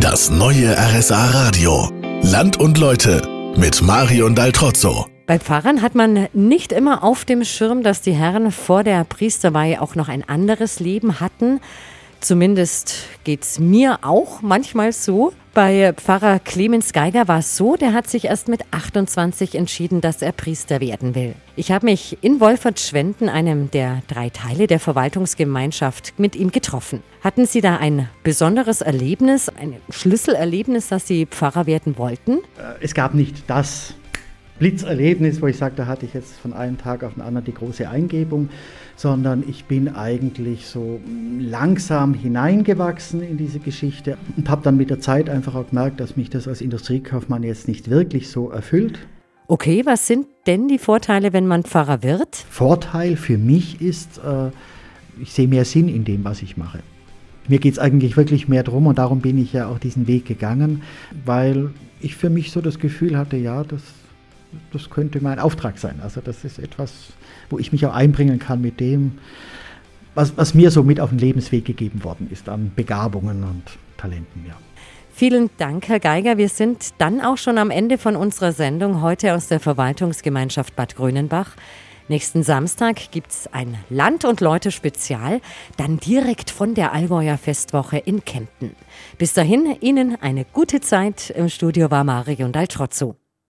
Das neue RSA Radio. Land und Leute mit Marion Daltrozzo. Bei Pfarrern hat man nicht immer auf dem Schirm, dass die Herren vor der Priesterweihe auch noch ein anderes Leben hatten. Zumindest geht es mir auch manchmal so. Bei Pfarrer Clemens Geiger war es so, der hat sich erst mit 28 entschieden, dass er Priester werden will. Ich habe mich in Wolfert-Schwenden, einem der drei Teile der Verwaltungsgemeinschaft, mit ihm getroffen. Hatten Sie da ein besonderes Erlebnis, ein Schlüsselerlebnis, dass Sie Pfarrer werden wollten? Äh, es gab nicht das Blitzerlebnis, wo ich sage, da hatte ich jetzt von einem Tag auf den anderen die große Eingebung, sondern ich bin eigentlich so langsam hineingewachsen in diese Geschichte und habe dann mit der Zeit einfach auch gemerkt, dass mich das als Industriekaufmann jetzt nicht wirklich so erfüllt. Okay, was sind denn die Vorteile, wenn man Pfarrer wird? Vorteil für mich ist, äh, ich sehe mehr Sinn in dem, was ich mache. Mir geht es eigentlich wirklich mehr darum und darum bin ich ja auch diesen Weg gegangen, weil ich für mich so das Gefühl hatte, ja, das das könnte mein Auftrag sein. Also das ist etwas, wo ich mich auch einbringen kann mit dem, was, was mir so mit auf den Lebensweg gegeben worden ist an Begabungen und Talenten. Ja. Vielen Dank, Herr Geiger. Wir sind dann auch schon am Ende von unserer Sendung heute aus der Verwaltungsgemeinschaft Bad Grönenbach. Nächsten Samstag gibt es ein Land- und Leute-Spezial, dann direkt von der Allgäuer Festwoche in Kempten. Bis dahin Ihnen eine gute Zeit. Im Studio war Marion Daltrozzo.